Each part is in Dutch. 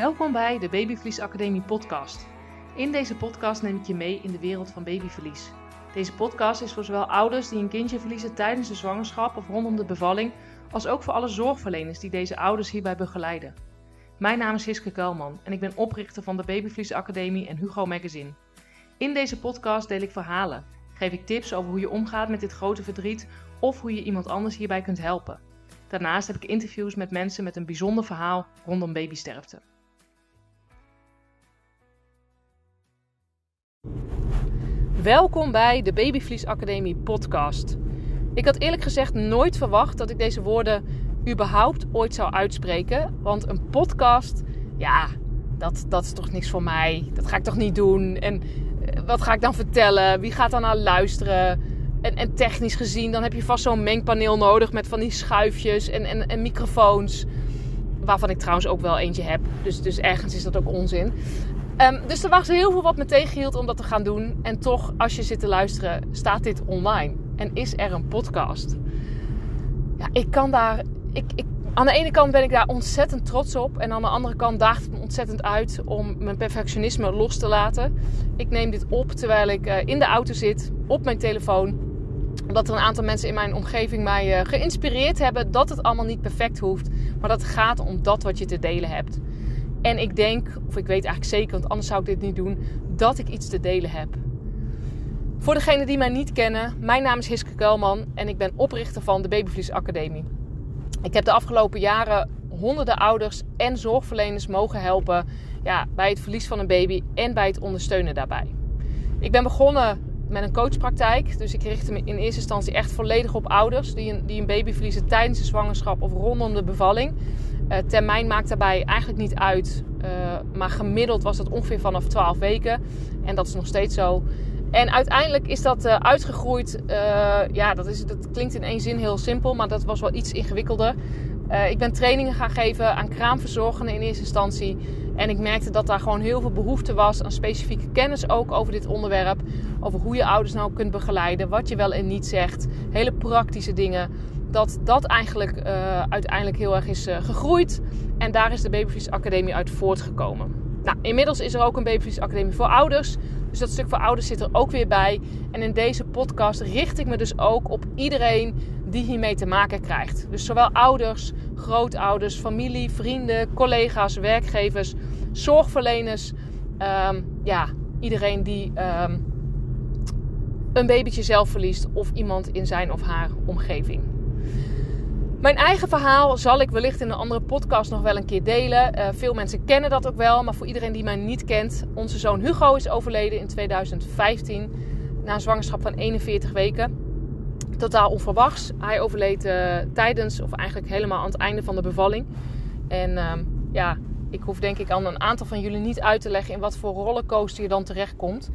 Welkom bij de Babyverlies Academie podcast. In deze podcast neem ik je mee in de wereld van babyverlies. Deze podcast is voor zowel ouders die een kindje verliezen tijdens de zwangerschap of rondom de bevalling, als ook voor alle zorgverleners die deze ouders hierbij begeleiden. Mijn naam is Hiske Kuilman en ik ben oprichter van de Babyverlies Academie en Hugo Magazine. In deze podcast deel ik verhalen, geef ik tips over hoe je omgaat met dit grote verdriet of hoe je iemand anders hierbij kunt helpen. Daarnaast heb ik interviews met mensen met een bijzonder verhaal rondom babysterfte. Welkom bij de Babyvlies Academie podcast. Ik had eerlijk gezegd nooit verwacht dat ik deze woorden überhaupt ooit zou uitspreken. Want een podcast, ja, dat, dat is toch niks voor mij. Dat ga ik toch niet doen. En eh, wat ga ik dan vertellen? Wie gaat dan naar luisteren? En, en technisch gezien, dan heb je vast zo'n mengpaneel nodig met van die schuifjes en, en, en microfoons. Waarvan ik trouwens ook wel eentje heb. Dus, dus ergens is dat ook onzin. Um, dus er was heel veel wat me tegenhield om dat te gaan doen. En toch, als je zit te luisteren, staat dit online. En is er een podcast. Ja, ik kan daar. Ik, ik, aan de ene kant ben ik daar ontzettend trots op. En aan de andere kant daagt het me ontzettend uit om mijn perfectionisme los te laten. Ik neem dit op terwijl ik uh, in de auto zit, op mijn telefoon. Omdat er een aantal mensen in mijn omgeving mij uh, geïnspireerd hebben dat het allemaal niet perfect hoeft. Maar dat het gaat om dat wat je te delen hebt. En ik denk, of ik weet eigenlijk zeker, want anders zou ik dit niet doen, dat ik iets te delen heb. Voor degenen die mij niet kennen, mijn naam is Hiske Kuilman en ik ben oprichter van de Babyvlies Academie. Ik heb de afgelopen jaren honderden ouders en zorgverleners mogen helpen ja, bij het verlies van een baby en bij het ondersteunen daarbij. Ik ben begonnen met een coachpraktijk, dus ik richtte me in eerste instantie echt volledig op ouders die een, die een baby verliezen tijdens de zwangerschap of rondom de bevalling. Uh, termijn maakt daarbij eigenlijk niet uit. Uh, maar gemiddeld was dat ongeveer vanaf 12 weken. En dat is nog steeds zo. En uiteindelijk is dat uh, uitgegroeid. ja, dat, is, dat klinkt in één zin heel simpel, maar dat was wel iets ingewikkelder. Ik ben trainingen gaan geven aan kraamverzorgenden in eerste instantie. En ik merkte dat daar gewoon heel veel behoefte was aan specifieke kennis ook over dit onderwerp. Over hoe je ouders nou kunt begeleiden, wat je wel en niet zegt. Hele praktische dingen dat dat eigenlijk uh, uiteindelijk heel erg is uh, gegroeid. En daar is de Babyvlies Academie uit voortgekomen. Nou, inmiddels is er ook een Babyvlies Academie voor ouders. Dus dat stuk voor ouders zit er ook weer bij. En in deze podcast richt ik me dus ook op iedereen die hiermee te maken krijgt. Dus zowel ouders, grootouders, familie, vrienden, collega's, werkgevers, zorgverleners. Um, ja, iedereen die um, een babytje zelf verliest of iemand in zijn of haar omgeving. Mijn eigen verhaal zal ik wellicht in een andere podcast nog wel een keer delen. Uh, veel mensen kennen dat ook wel, maar voor iedereen die mij niet kent, onze zoon Hugo is overleden in 2015 na een zwangerschap van 41 weken. Totaal onverwachts. Hij overleed uh, tijdens, of eigenlijk helemaal aan het einde van de bevalling. En uh, ja, ik hoef denk ik aan een aantal van jullie niet uit te leggen in wat voor rollercoaster je dan terechtkomt.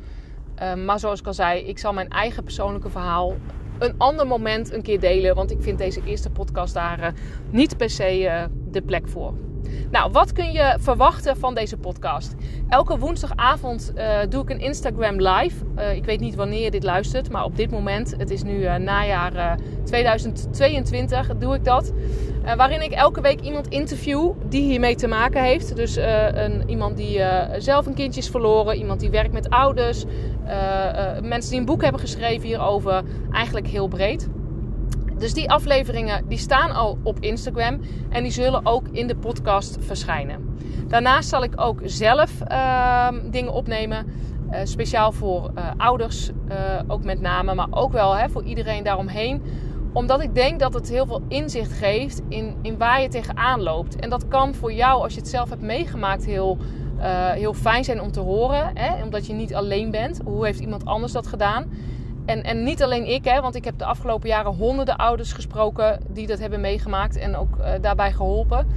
Uh, maar zoals ik al zei, ik zal mijn eigen persoonlijke verhaal een ander moment een keer delen. Want ik vind deze eerste podcast daar uh, niet per se uh, de plek voor. Nou, wat kun je verwachten van deze podcast? Elke woensdagavond uh, doe ik een Instagram live. Uh, ik weet niet wanneer je dit luistert, maar op dit moment, het is nu uh, najaar 2022, doe ik dat. waarin ik elke week iemand interview die hiermee te maken heeft. Dus een, iemand die zelf een kindje is verloren, iemand die werkt met ouders, mensen die een boek hebben geschreven hierover. Eigenlijk heel breed. Dus die afleveringen die staan al op Instagram en die zullen ook in de podcast verschijnen. Daarnaast zal ik ook zelf uh, dingen opnemen. Uh, speciaal voor uh, ouders, uh, ook met name, maar ook wel hè, voor iedereen daaromheen. Omdat ik denk dat het heel veel inzicht geeft in, in waar je tegenaan loopt. En dat kan voor jou, als je het zelf hebt meegemaakt, heel, heel fijn zijn om te horen. Hè? Omdat je niet alleen bent. Hoe heeft iemand anders dat gedaan? En, en niet alleen ik, hè, want ik heb de afgelopen jaren honderden ouders gesproken die dat hebben meegemaakt en ook uh, daarbij geholpen.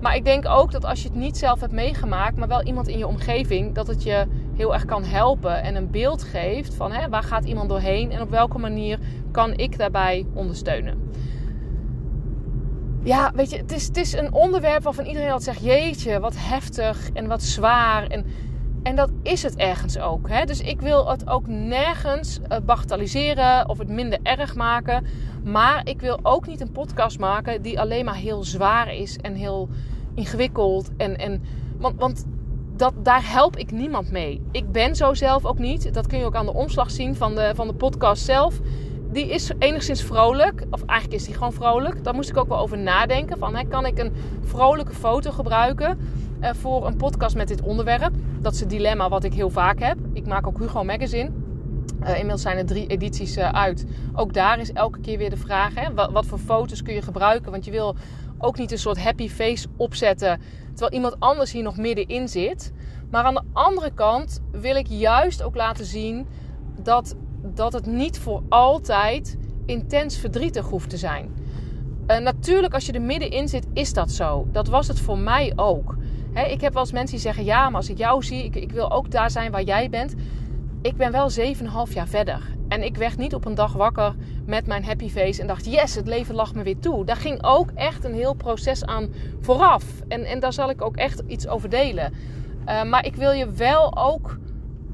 Maar ik denk ook dat als je het niet zelf hebt meegemaakt, maar wel iemand in je omgeving, dat het je heel erg kan helpen en een beeld geeft van hè, waar gaat iemand doorheen en op welke manier kan ik daarbij ondersteunen. Ja, weet je, het is, het is een onderwerp waarvan iedereen altijd zegt: jeetje, wat heftig en wat zwaar. En en dat is het ergens ook. Hè? Dus ik wil het ook nergens uh, bagatelliseren of het minder erg maken. Maar ik wil ook niet een podcast maken die alleen maar heel zwaar is en heel ingewikkeld. En, en Want, want dat, daar help ik niemand mee. Ik ben zo zelf ook niet. Dat kun je ook aan de omslag zien van de, van de podcast zelf. Die is enigszins vrolijk. Of eigenlijk is die gewoon vrolijk. Daar moest ik ook wel over nadenken. Van, hè, kan ik een vrolijke foto gebruiken uh, voor een podcast met dit onderwerp? Dat is het dilemma wat ik heel vaak heb. Ik maak ook Hugo Magazine. Uh, inmiddels zijn er drie edities uh, uit. Ook daar is elke keer weer de vraag: hè, wat, voor foto's kun je gebruiken? Want je wil ook niet een soort happy face opzetten. Terwijl iemand anders hier nog middenin zit. Maar aan de andere kant wil ik juist ook laten zien dat, dat het niet voor altijd intens verdrietig hoeft te zijn. Uh, natuurlijk, als je er middenin zit, is dat zo. Dat was het voor mij ook. Ik heb wel eens mensen die zeggen: Ja, maar als ik jou zie, ik, ik wil ook daar zijn waar jij bent ik ben wel 7,5 jaar verder. En ik werd niet op een dag wakker met mijn happy face en dacht: yes, het leven lag me weer toe. Daar ging ook echt een heel proces aan vooraf. En, en daar zal ik ook echt iets over delen. Uh, maar ik wil je wel ook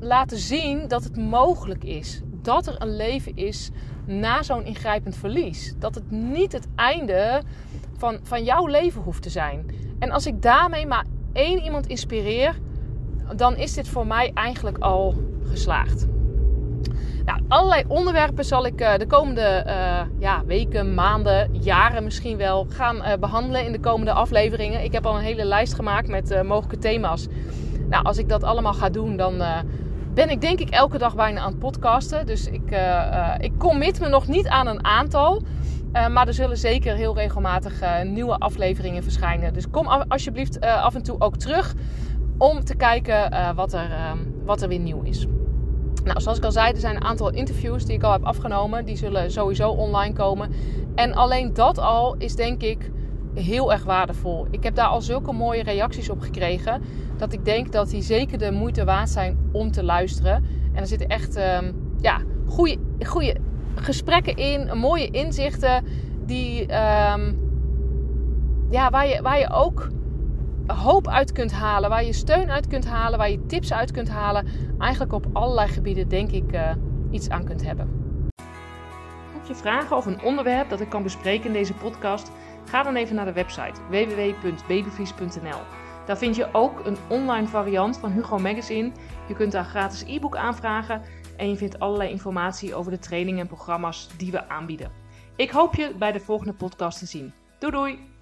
laten zien dat het mogelijk is. Dat er een leven is na zo'n ingrijpend verlies. Dat het niet het einde van, van jouw leven hoeft te zijn. En als ik daarmee maar één iemand inspireer, dan is dit voor mij eigenlijk al geslaagd. Nou, allerlei onderwerpen zal ik uh, de komende uh, ja, weken, maanden, jaren misschien wel gaan uh, behandelen in de komende afleveringen. Ik heb al een hele lijst gemaakt met mogelijke thema's. Nou, als ik dat allemaal ga doen, dan ben ik denk ik elke dag bijna aan het podcasten. Dus ik, ik commit me nog niet aan een aantal. Maar er zullen zeker heel regelmatig nieuwe afleveringen verschijnen. Dus kom alsjeblieft af en toe ook terug om te kijken wat, er, wat er weer nieuw is. Nou, zoals ik al zei, er zijn een aantal interviews die ik al heb afgenomen. Die zullen sowieso online komen. En alleen dat al is denk ik heel erg waardevol. Ik heb daar al zulke mooie reacties op gekregen. Dat ik denk dat die zeker de moeite waard zijn om te luisteren. En er zitten echt um, ja, goede, goede gesprekken in. Mooie inzichten. Die, um, ja, waar, je, waar je ook hoop uit kunt halen, waar je steun uit kunt halen, waar je tips uit kunt halen. Eigenlijk op allerlei gebieden denk ik uh, iets aan kunt hebben. Heb je vragen over een onderwerp dat ik kan bespreken in deze podcast? Ga dan even naar de website www.babyvries.nl. Daar vind je ook een online variant van Hugo Magazine. Je kunt daar gratis e-book aanvragen en je vindt allerlei informatie over de trainingen en programma's die we aanbieden. Ik hoop je bij de volgende podcast te zien. Doei doei!